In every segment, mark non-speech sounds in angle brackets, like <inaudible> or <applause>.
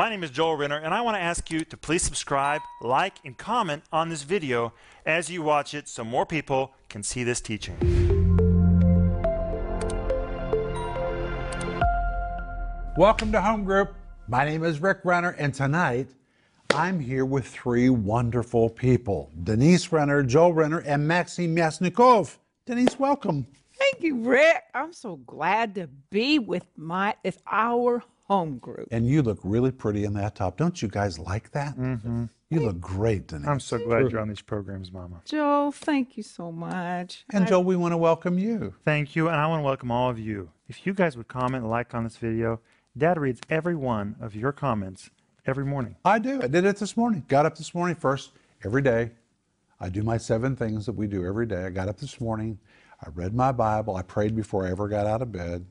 My name is Joel Renner, and I want to ask you to please subscribe, like, and comment on this video as you watch it so more people can see this teaching. Welcome to Home Group. My name is Rick Renner, and tonight I'm here with three wonderful people Denise Renner, Joel Renner, and Maxim Yasnikov. Denise, welcome. Thank you, Rick. I'm so glad to be with my it's our home group. And you look really pretty in that top. Don't you guys like that? Mm-hmm. You look great, Denise. I'm so glad you're on these programs, Mama. Joel, thank you so much. and I- Joel, we want to welcome you. Thank you, and I want to welcome all of you. If you guys would comment and like on this video, Dad reads every one of your comments every morning. I do. I did it this morning. Got up this morning first, every day. I do my seven things that we do every day. I got up this morning. I read my Bible. I prayed before I ever got out of bed.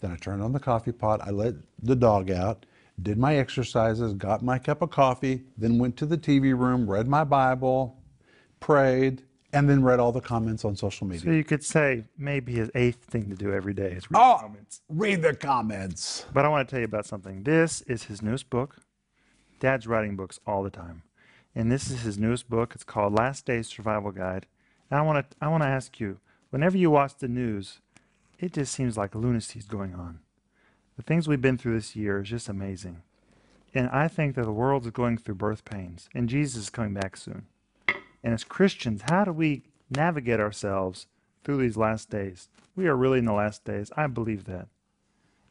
Then I turned on the coffee pot. I let the dog out, did my exercises, got my cup of coffee, then went to the TV room, read my Bible, prayed, and then read all the comments on social media. So you could say maybe his eighth thing to do every day is read Oh, comments. read the comments. But I want to tell you about something. This is his newest book. Dad's writing books all the time. And this is his newest book. It's called Last Days Survival Guide. And I want to I want to ask you, whenever you watch the news, it just seems like lunacy is going on. The things we've been through this year is just amazing. And I think that the world is going through birth pains, and Jesus is coming back soon. And as Christians, how do we navigate ourselves through these last days? We are really in the last days. I believe that.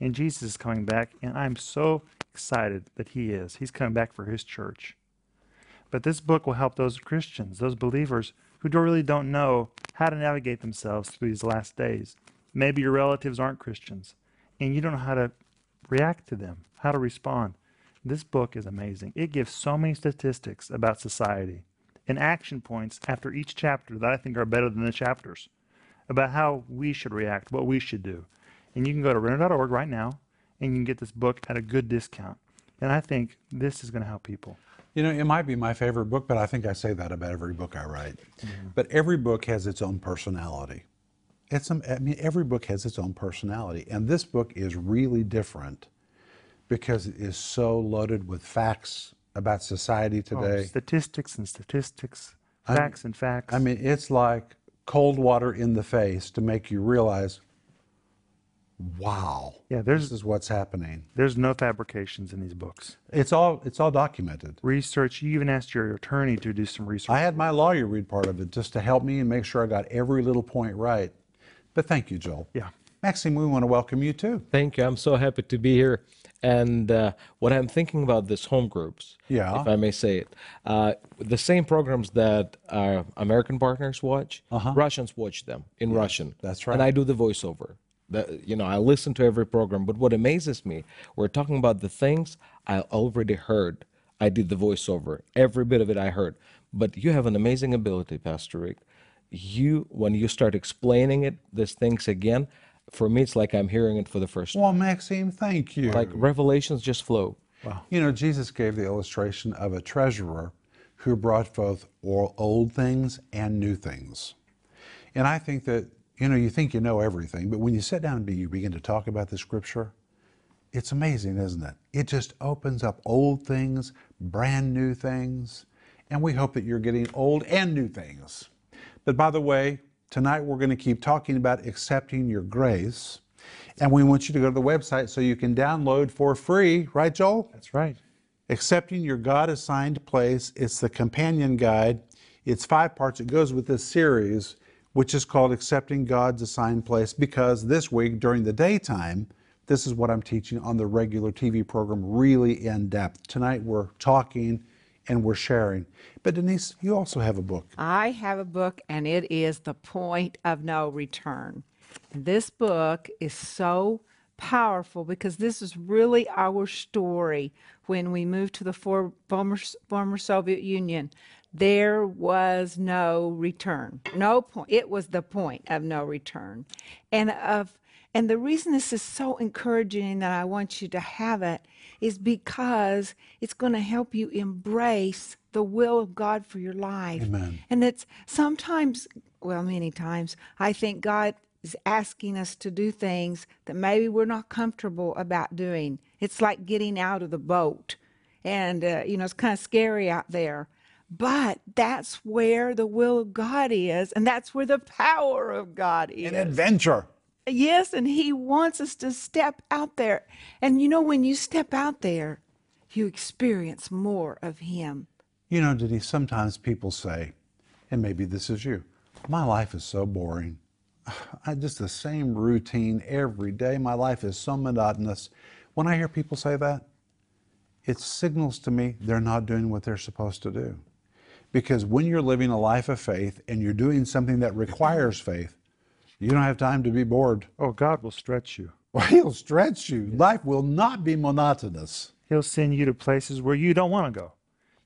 And Jesus is coming back, and I'm so excited that He is. He's coming back for His church. But this book will help those Christians, those believers who don't really don't know how to navigate themselves through these last days. Maybe your relatives aren't Christians, and you don't know how to react to them, how to respond. This book is amazing. It gives so many statistics about society and action points after each chapter that I think are better than the chapters about how we should react, what we should do. And you can go to renner.org right now and you can get this book at a good discount. And I think this is going to help people. You know, it might be my favorite book, but I think I say that about every book I write. Mm-hmm. But every book has its own personality. It's, um, I mean, every book has its own personality. And this book is really different because it is so loaded with facts about society Oh, today. statistics and statistics, facts and facts. I mean, it's like cold water in the face to make you realize, wow, Yeah, there's- this is what's happening. there's no fabrications in these books. It's all, it's all documented. Research, you even asked your attorney to do some research. I had my lawyer read part of it just to help me and make sure I got every little point right. But thank you, Joel. Yeah. Maxime, we want to welcome you too. Thank you. I'm so happy to be here. And uh, what I'm thinking about this home groups, Yeah. if I may say it, uh, the same programs that our American partners watch, Russians watch them in Russian. That's right. And. I do the voiceover. The, you know, I listen to every program. But what amazes me, we're talking about the things I already heard. I did the voiceover. Every bit of it I heard. But you have an amazing ability, Pastor Rick. You, when you start explaining it, these things again, for me, it's like I'm hearing it for the first time Well, Maxime, thank you. like revelations just flow Wow. You know, Jesus gave the illustration of a treasurer who brought both old things and new things. And I think that, you know, you think you know everything, but when you sit down and you begin to talk about the scripture, it's amazing, isn't it? It just opens up old things, brand new things, and we hope that you're getting old and new things. But by the way, tonight we're going to keep talking about accepting your grace. And we want you to go to the website so you can download for free, right, Joel? That's right. Accepting Your God Assigned Place. It's the companion guide. It's five parts. It goes with this series, which is called Accepting God's Assigned Place, because this week during the daytime, this is what I'm teaching on the regular TV program, really in depth. Tonight we're talking and we're sharing. But Denise, you also have a book. I have a book, and it is The Point of No Return. This book is so powerful because this is really our story when we moved to the for, former, former Soviet Union. There was no return, no point. It was the point of no return, and of and the reason this is so encouraging that I want you to have it is because it's going to help you embrace the will of God for your life. Amen. And it's sometimes, well, many times, I think God is asking us to do things that maybe we're not comfortable about doing. It's like getting out of the boat. And, uh, you know, it's kind of scary out there. But that's where the will of God is, and that's where the power of God is. An adventure. Yes, and He wants us to step out there. And you know, when you step out there, you experience more of Him. You know, Denise, sometimes people say, and maybe this is you, my life is so boring. <sighs> I just the same routine every day. My life is so monotonous. When I hear people say that, it signals to me they're not doing what they're supposed to do. Because when you're living a life of faith and you're doing something that requires faith, you don't have time to be bored. Oh, God will stretch you. <laughs> Well, he'll stretch you. Life will not be monotonous. He'll send you to places where you don't want to go.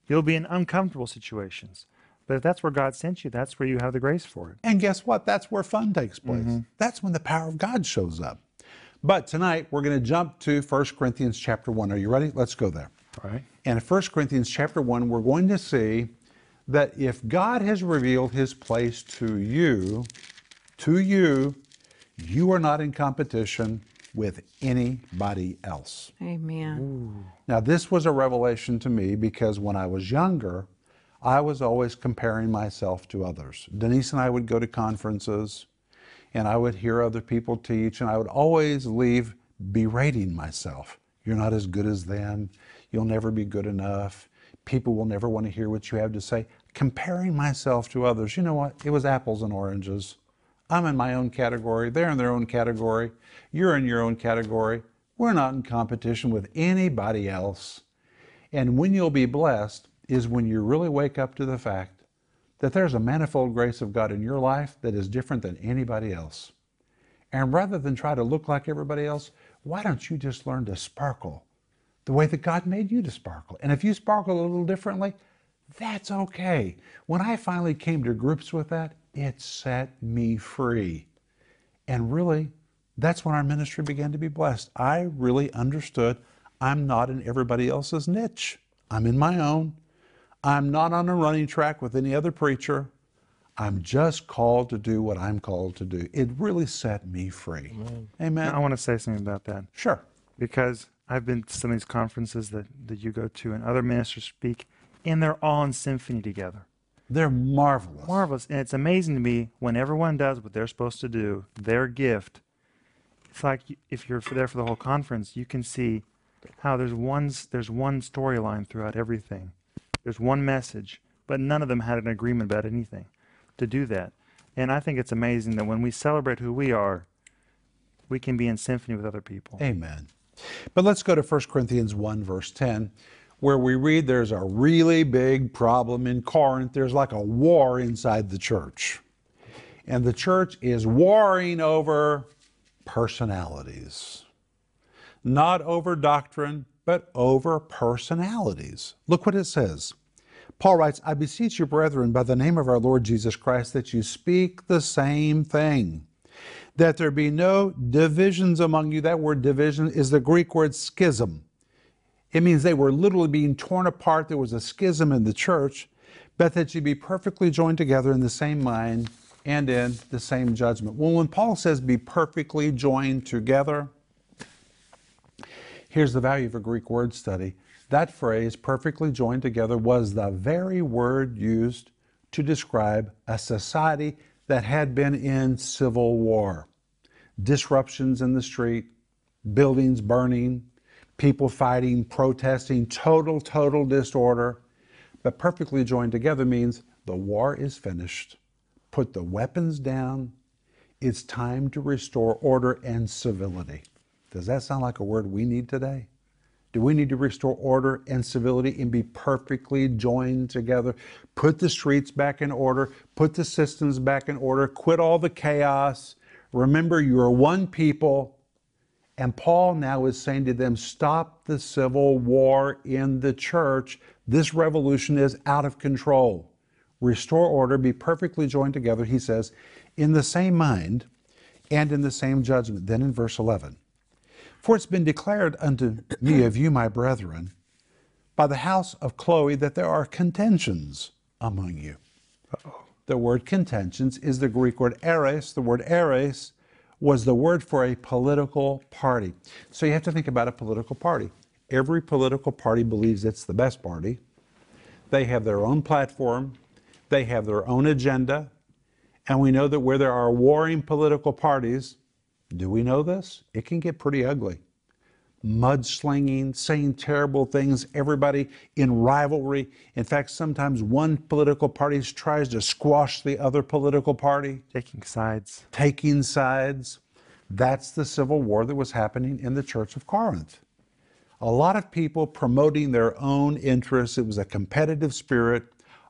You'll be in uncomfortable situations. But if that's where God sent you, that's where you have the grace for it. And guess what? That's where fun takes mm-hmm. place. That's when the power of God shows up. But tonight we're going to jump to 1 Corinthians chapter 1. Are you ready? Let's go there. All right. And in 1 Corinthians chapter 1, we're going to see that if God has revealed his place to you, to you, you are not in competition with anybody else. Amen. Now, this was a revelation to me because when I was younger, I was always comparing myself to others. Denise and I would go to conferences and I would hear other people teach, and I would always leave berating myself. You're not as good as them. You'll never be good enough. People will never want to hear what you have to say. Comparing myself to others, you know what? It was apples and oranges. I'm in my own category. They're in their own category. You're in your own category. We're not in competition with anybody else. And when you'll be blessed is when you really wake up to the fact that there's a manifold grace of God in your life that is different than anybody else. And rather than try to look like everybody else, why don't you just learn to sparkle the way that God made you to sparkle? And if you sparkle a little differently, that's okay. When I finally came to grips with that, it set me free. And really, that's when our ministry began to be blessed. I really understood I'm not in everybody else's niche, I'm in my own. I'm not on a running track with any other preacher. I'm just called to do what I'm called to do. It really set me free. Amen. Now, I want to say something about that Sure. because I've been to some of these conferences that, that you go to and other ministers speak, and they're all in symphony together. They're marvelous. Marvelous. And it's amazing to me when everyone does what they're supposed to do, their gift. It's like if you're there for the whole conference, you can see how there's one, there's one storyline throughout everything. There's one message, but none of them had an agreement about anything to do that. And I think it's amazing that when we celebrate who we are, we can be in symphony with other people. Amen. But let's go to 1 Corinthians 1, verse 10, where we read there's a really big problem in Corinth. There's like a war inside the church. And the church is warring over personalities, not over doctrine, but over personalities. Look what it says. Paul writes, I beseech you, brethren, by the name of our Lord Jesus Christ, that you speak the same thing, that there be no divisions among you. That word division is the Greek word schism. It means they were literally being torn apart. There was a schism in the church, but that you be perfectly joined together in the same mind and in the same judgment. Well, when Paul says be perfectly joined together, Here's the value of a Greek word study. That phrase, perfectly joined together, was the very word used to describe a society that had been in civil war. Disruptions in the street, buildings burning, people fighting, protesting, total, total disorder. But perfectly joined together means the war is finished. Put the weapons down. It's time to restore order and civility. Does that sound like a word we need today? Do we need to restore order and civility and be perfectly joined together? Put the streets back in order, put the systems back in order, quit all the chaos. Remember, you are one people. And Paul now is saying to them, stop the civil war in the church. This revolution is out of control. Restore order, be perfectly joined together, he says, in the same mind and in the same judgment. Then in verse 11, for it's been declared unto me of you, my brethren, by the house of Chloe, that there are contentions among you. The word contentions is the Greek word eris. The word eris was the word for a political party. So you have to think about a political party. Every political party believes it's the best party. They have their own platform, they have their own agenda, and we know that where there are warring political parties, do we know this? It can get pretty ugly. Mudslinging, saying terrible things, everybody in rivalry. In fact, sometimes one political party tries to squash the other political party, Taking sides. taking sides. That's the civil war that was happening in the Church of Corinth. A lot of people promoting their own interests. It was a competitive spirit,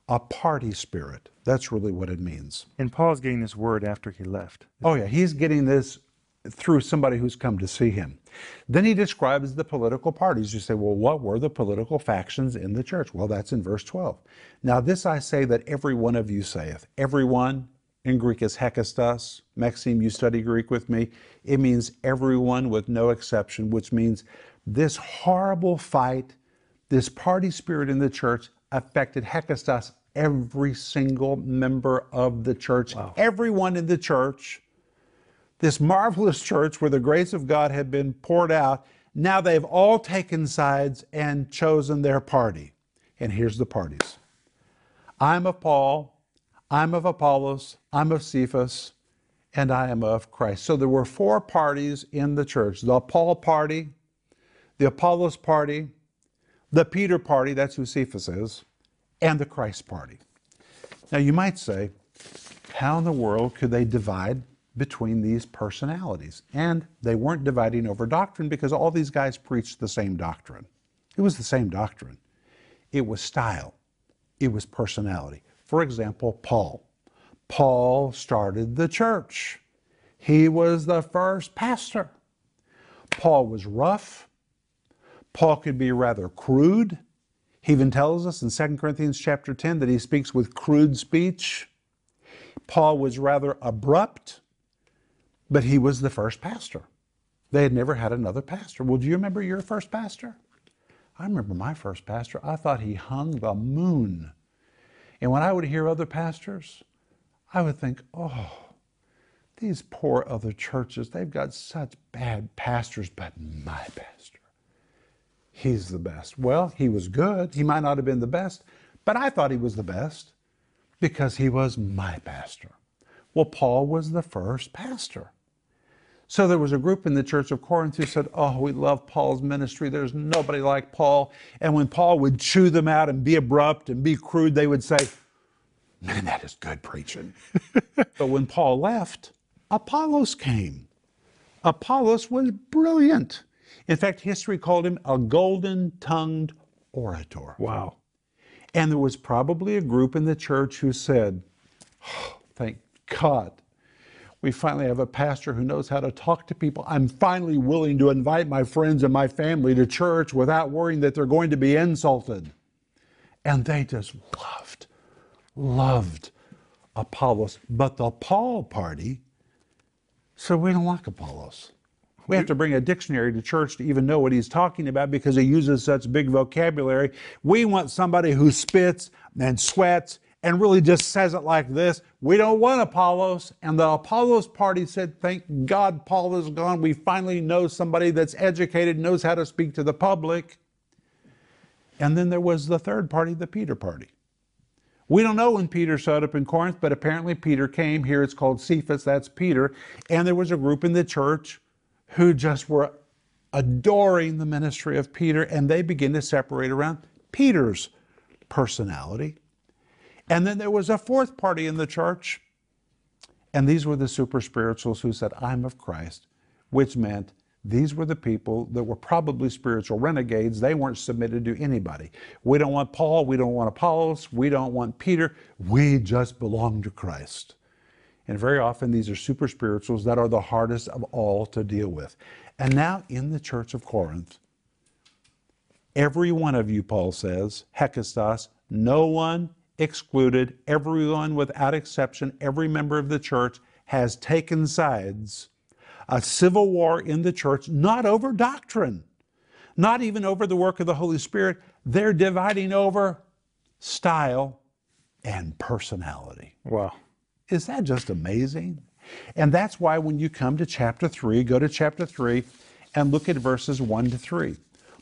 a party spirit. That's really what it means. And Paul's getting this word after he left. Oh, yeah, he's getting this through somebody who's come to see him. Then he describes the political parties. You say, well, what were the political factions in the church? Well, that's in verse 12. Now, this I say that every one of you saith. Everyone in Greek is hekastos. Maxime, you study Greek with me. It means everyone with no exception, which means this horrible fight, this party spirit in the church affected hekastos, every single member of the church. Everyone in the church this marvelous church where the grace of God had been poured out, now they've all taken sides and chosen their party. And here's the parties I'm of Paul, I'm of Apollos, I'm of Cephas, and I am of Christ. So there were four parties in the church the Paul party, the Apollos party, the Peter party, that's who Cephas is, and the Christ party. Now you might say, how in the world could they divide between these personalities? And they weren't dividing over doctrine because all these guys preached the same doctrine. It was the same doctrine. It was style, it was personality. For example, Paul. Paul started the church, he was the first pastor. Paul was rough. Paul could be rather crude. He even tells us in 2 Corinthians chapter 10 that he speaks with crude speech. Paul was rather abrupt, but he was the first pastor. They had never had another pastor. Well, do you remember your first pastor? I remember my first pastor. I thought he hung the moon. And when I would hear other pastors, I would think, oh, these poor other churches, they've got such bad pastors, but my pastor, he's the best. Well, he was good. He might not have been the best, but I thought he was the best because he was my pastor. Well, Paul was the first pastor. So there was a group in the church of Corinth who said, Oh, we love Paul's ministry. There's nobody like Paul. And when Paul would chew them out and be abrupt and be crude, they would say, Man, that is good preaching. <laughs> but when Paul left, Apollos came. Apollos was brilliant. In fact, history called him a golden tongued orator. Wow. And there was probably a group in the church who said, oh, Thank God, we finally have a pastor who knows how to talk to people. I'm finally willing to invite my friends and my family to church without worrying that they're going to be insulted. And they just loved, loved Apollos. But the Paul party said, We don't like Apollos. We have to bring a dictionary to church to even know what he's talking about because he uses such big vocabulary. We want somebody who spits and sweats and really just says it like this. We don't want Apollos. And the Apollos party said, Thank God Paul is gone. We finally know somebody that's educated, knows how to speak to the public. And then there was the third party, the Peter party. We don't know when Peter showed up in Corinth, but apparently Peter came. Here it's called Cephas, that's Peter. And there was a group in the church who just were adoring the ministry of Peter, and they begin to separate around Peter's personality. And then there was a fourth party in the church, and these were the super spirituals who said, I'm of Christ, which meant these were the people that were probably spiritual renegades. They weren't submitted to anybody. We don't want Paul, we don't want Apollos, we don't want Peter. We just belong to Christ. And very often these are super spirituals that are the hardest of all to deal with. And now in the church of Corinth, every one of you, Paul says, hekastos, no one excluded, everyone without exception, every member of the church has taken sides. A civil war in the church, not over doctrine, not even over the work of the Holy Spirit. They're dividing over style and personality. Wow. Is that just amazing? And that's why when you come to chapter 3, go to chapter 3 and look at verses 1 to 3.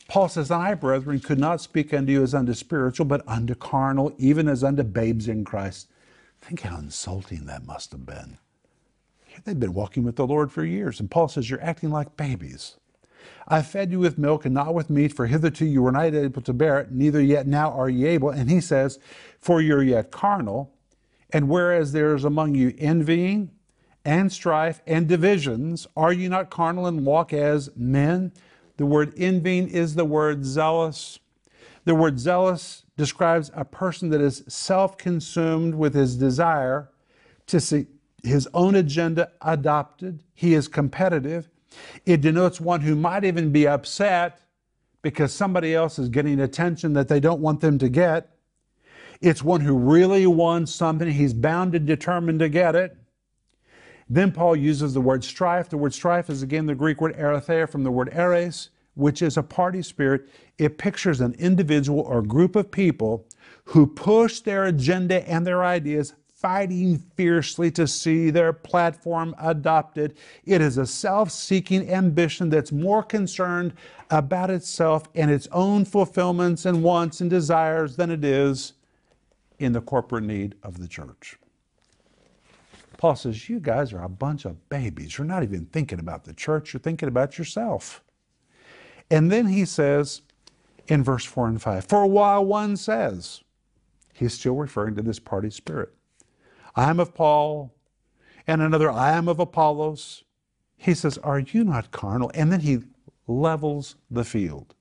Paul says, I, brethren, could not speak unto you as unto spiritual, but unto carnal, even as unto babes in Christ. Think how insulting that must have been. They've been walking with the Lord for years, and Paul says, You're acting like babies. I fed you with milk and not with meat, for hitherto you were not able to bear it, neither yet now are ye able. And he says, For you're yet carnal, and whereas there is among you envying and strife and divisions, are you not carnal and walk as men? The word envying is the word zealous. The word zealous describes a person that is self consumed with his desire to see his own agenda adopted. He is competitive. It denotes one who might even be upset because somebody else is getting attention that they don't want them to get. It's one who really wants something. He's bound and determined to get it. Then Paul uses the word strife. The word strife is again the Greek word eritheia from the word eris, which is a party spirit. It pictures an individual or group of people who push their agenda and their ideas fighting fiercely to see their platform adopted. It is a self seeking ambition that's more concerned about itself and its own fulfillments and wants and desires than it is in the corporate need of the church. Paul says, You guys are a bunch of babies. You're not even thinking about the church, you're thinking about yourself. And then he says in verse 4 and 5 For while one says, he's still referring to this party spirit. I am of Paul, and another, I am of Apollos. He says, Are you not carnal? And then he levels the field.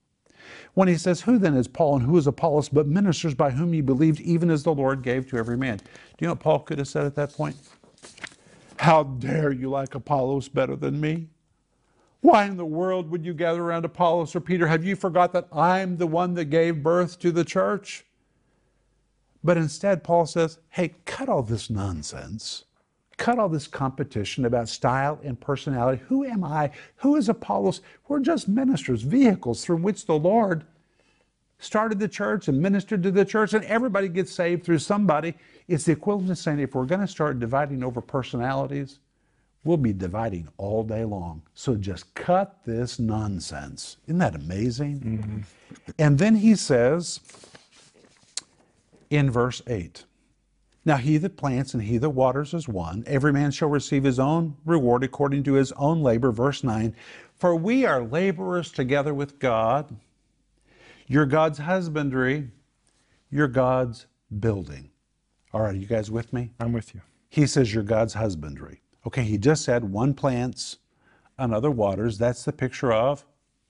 When he says, Who then is Paul and who is Apollos, but ministers by whom ye believed, even as the Lord gave to every man? Do you know what Paul could have said at that point? How dare you like Apollos better than me? Why in the world would you gather around Apollos or Peter? Have you forgot that I'm the one that gave birth to the church? But instead, Paul says, hey, cut all this nonsense. Cut all this competition about style and personality. Who am I? Who is Apollos? We're just ministers, vehicles through which the Lord started the church and ministered to the church, and everybody gets saved through somebody. It's the equivalent of saying if we're going to start dividing over personalities, we'll be dividing all day long. So just cut this nonsense. Isn't that amazing? Mm-hmm. And then he says, in verse 8. Now he that plants and he that waters is one. Every man shall receive his own reward according to his own labor. Verse 9. For we are laborers together with God. You're God's husbandry. You're God's building. All right, you guys with me? I'm with you. He says you're God's husbandry. Okay, he just said one plants, another waters. That's the picture of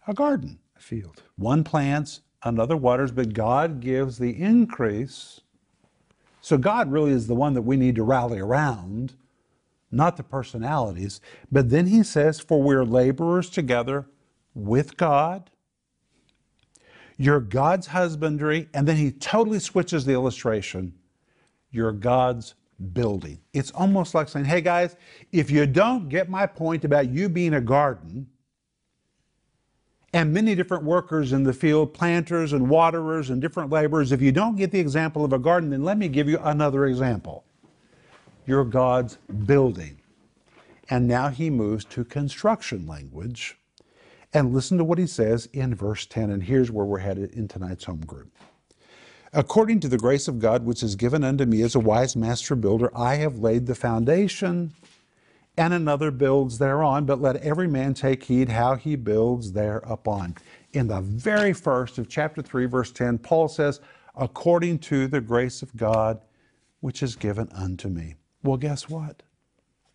a garden. A field. One plants, another waters, but God gives the increase. So God really is the one that we need to rally around, not the personalities. But then he says, For we're laborers together with God. You're God's husbandry. And then he totally switches the illustration. You're God's building. It's almost like saying, Hey guys, if you don't get my point about you being a garden, and many different workers in the field, planters and waterers and different laborers. If you don't get the example of a garden, then let me give you another example. You're God's building. And now he moves to construction language. And listen to what he says in verse 10. And here's where we're headed in tonight's home group. According to the grace of God which is given unto me as a wise master builder, I have laid the foundation and another builds thereon, but let every man take heed how he builds thereupon. In the very first of chapter 3, verse 10, Paul says, according to the grace of God which is given unto me. Well, guess what?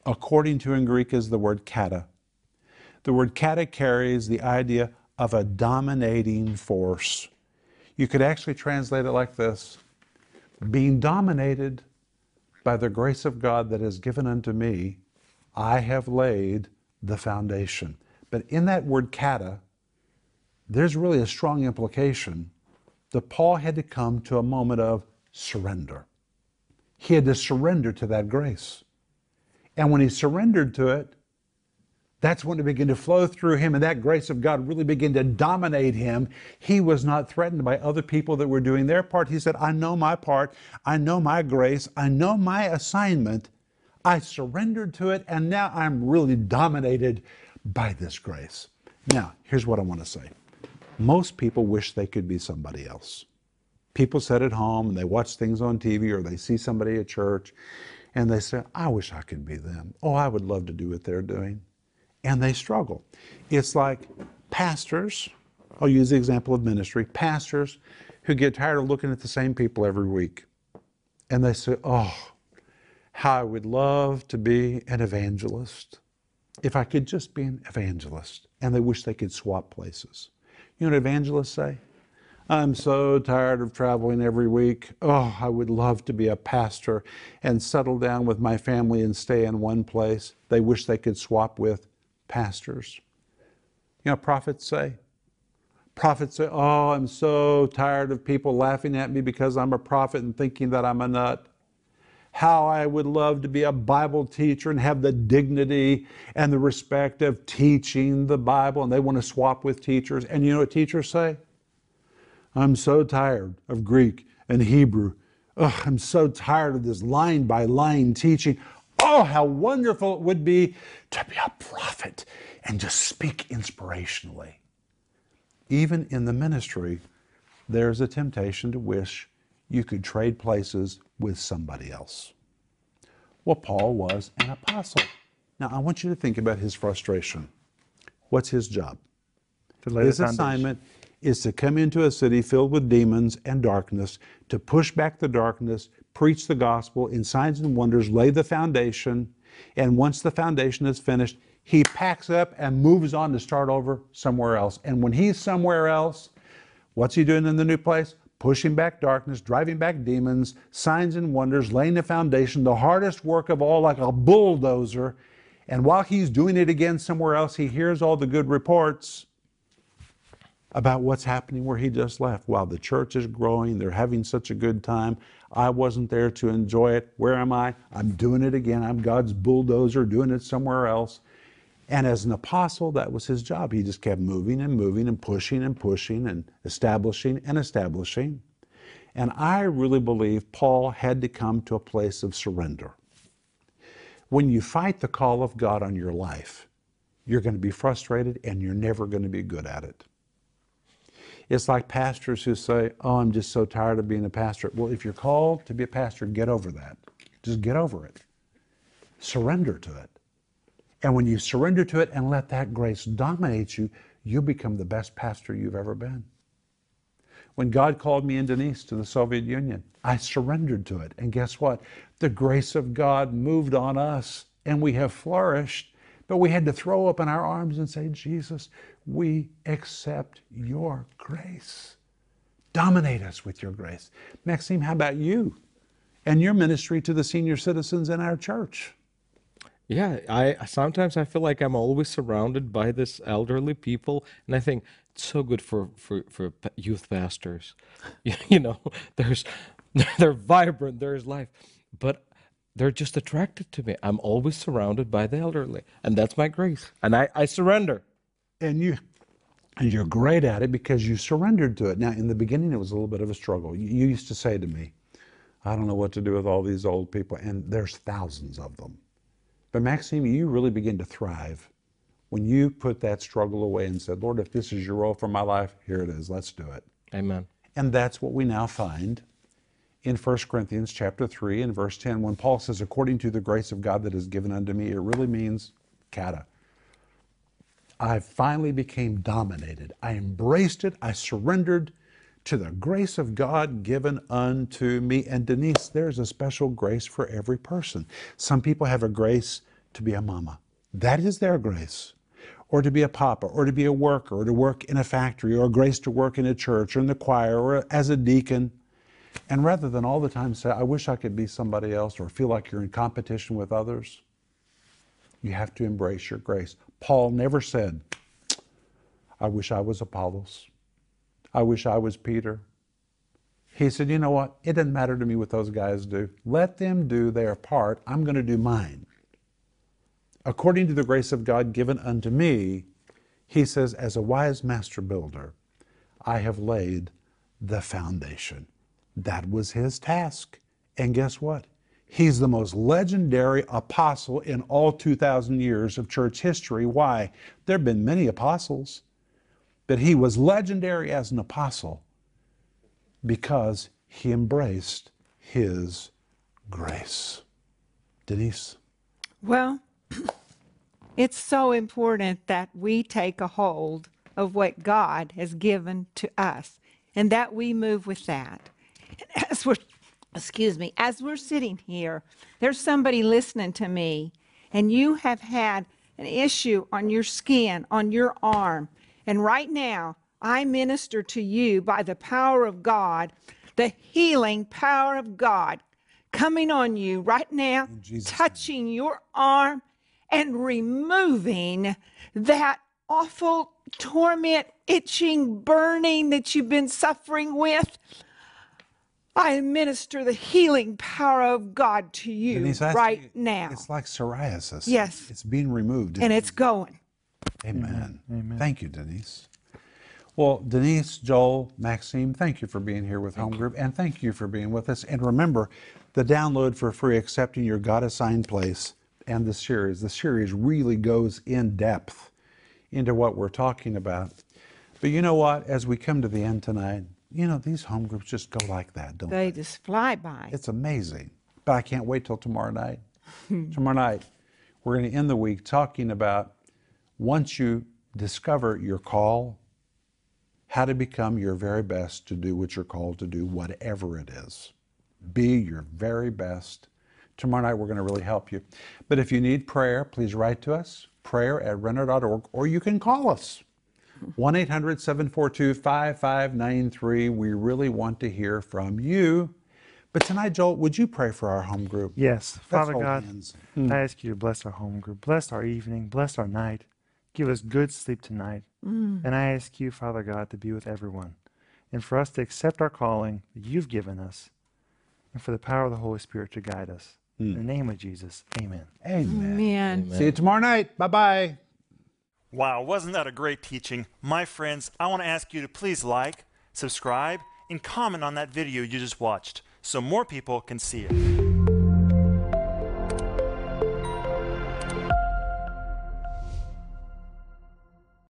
According to in Greek is the word kata. The word kata carries the idea of a dominating force. You could actually translate it like this being dominated by the grace of God that is given unto me I have laid the foundation. But in that word kata, there's really a strong implication that Paul had to come to a moment of surrender. He had to surrender to that grace. And when he surrendered to it, that's when it began to flow through him, and that grace of God really began to dominate him. He was not threatened by other people that were doing their part. He said, I know my part, I know my grace, I know my assignment, I surrendered to it, and now I'm really dominated by this grace. Now, here's what I want to say most people wish they could be somebody else. People sit at home and they watch things on TV or they see somebody at church and they say, I wish I could be them. Oh, I would love to do what they're doing. And they struggle. It's like pastors, I'll use the example of ministry, pastors who get tired of looking at the same people every week. And they say, Oh, how I would love to be an evangelist. If I could just be an evangelist. And they wish they could swap places. You know what evangelists say? I'm so tired of traveling every week. Oh, I would love to be a pastor and settle down with my family and stay in one place. They wish they could swap with pastors. You know, prophets say, prophets say, Oh, I'm so tired of people laughing at me because I'm a prophet and thinking that I'm a nut. How I would love to be a Bible teacher and have the dignity and the respect of teaching the Bible. And they want to swap with teachers. And you know what teachers say? I'm so tired of Greek and Hebrew. Oh, I'm so tired of this line by line teaching. Oh, how wonderful it would be to be a prophet and just speak inspirationally. Even in the ministry, there's a temptation to wish you could trade places with somebody else. Well, Paul was an apostle. Now, I want you to think about his frustration. What's his job? His assignment is to come into a city filled with demons and darkness, to push back the darkness, preach the gospel in signs and wonders, lay the foundation, and once the foundation is finished, he packs up and moves on to start over somewhere else. And when he's somewhere else, what's he doing in the new place? Pushing back darkness, driving back demons, signs and wonders, laying the foundation, the hardest work of all, like a bulldozer. And while he's doing it again somewhere else, he hears all the good reports about what's happening where he just left. Wow, the church is growing. They're having such a good time. I wasn't there to enjoy it. Where am I? I'm doing it again. I'm God's bulldozer doing it somewhere else. And as an apostle, that was his job. He just kept moving and moving and pushing and pushing and establishing and establishing. And I really believe Paul had to come to a place of surrender. When you fight the call of God on your life, you're going to be frustrated and you're never going to be good at it. It's like pastors who say, Oh, I'm just so tired of being a pastor. Well, if you're called to be a pastor, get over that. Just get over it. Surrender to it. And when you surrender to it and let that grace dominate you, you become the best pastor you've ever been. When God called me and Denise to the Soviet Union, I surrendered to it. And guess what? The grace of God moved on us and we have flourished. But we had to throw up in our arms and say, Jesus, we accept your grace. Dominate us with your grace. Maxime, how about you and your ministry to the senior citizens in our church? Yeah, I sometimes I feel like I'm always surrounded by this elderly people, and I think it's so good for for for youth pastors. <laughs> You, know, there's <laughs> they're vibrant, there's life, but they're just attracted to me. I'm always surrounded by the elderly, and that's my grace, and I I surrender. and you and you're great at it because you surrendered to it. Now, in the beginning, it was a little bit of a struggle. You, you used to say to me, "I don't know what to do with all these old people," and there's thousands of them. But Maxime, you really begin to thrive when you put that struggle away and said, "Lord, if this is your role for my life, here it is. Let's do it." Amen. And that's what we now find in 1 Corinthians chapter 3 and verse 10 when Paul says, according to the grace of God that is given unto me, it really means kata. I finally became dominated. I embraced it. I surrendered to the grace of God given unto me. And Denise, there's a special grace for every person. Some people have a grace to be a mama. That is their grace. Or to be a papa, or to be a worker, or to work in a factory, or a grace to work in a church, or in the choir, or as a deacon. And rather than all the time say, I wish I could be somebody else, or feel like you're in competition with others, you have to embrace your grace. Paul never said, I wish I was Apollos. I wish I was Peter. He said, You know what? It doesn't matter to me what those guys do. Let them do their part. I'm going to do mine. According to the grace of God given unto me, he says, As a wise master builder, I have laid the foundation. That was his task. And guess what? He's the most legendary apostle in all 2,000 years of church history. Why? There have been many apostles, but he was legendary as an apostle because he embraced his grace. Denise? Well, <clears throat> it's so important that we take a hold of what God has given to us and that we move with that. And <laughs> as we're, excuse me, as we're sitting here, there's somebody listening to me, and you have had an issue on your skin, on your arm. And right now, I minister to you by the power of God, the healing power of God coming on you right now, Jesus' name. touching your arm and removing that awful torment, itching, burning that you've been suffering with. I administer the healing power of God to you Denise, right think now. It's like psoriasis. Yes. It's being removed. and it's going. Amen. Amen. Thank you, Denise. Well, Denise, Joel, Maxime, thank you for being here with Home Group, and thank you for being with us. And remember, the download for free, Accepting Your God Assigned Place, and the series. The series really goes in depth into what we're talking about. But you know what? As we come to the end tonight, you know, these home groups just go like that, don't they? They just fly by. It's amazing. But I can't wait till tomorrow night. <laughs> tomorrow night, we're going to end the week talking about once you discover your call, how to become your very best to do what you're called to do, whatever it is. Be your very best. Tomorrow night, we're going to really help you. But if you need prayer, please write to us, prayer at renner.org, or you can call us. 1 800 742 5593. We really want to hear from you. But tonight, Joel, would you pray for our home group? Yes, Let's Father God, hands. I ask you to bless our home group, bless our evening, bless our night. Give us good sleep tonight. Mm. And I ask you, Father God, to be with everyone and for us to accept our calling that you've given us and for the power of the Holy Spirit to guide us. In hmm. the name of Jesus, amen. Amen. Man. See you tomorrow night. Bye bye. Wow, wasn't that a great teaching? My friends, I want to ask you to please like, subscribe, and comment on that video you just watched so more people can see it.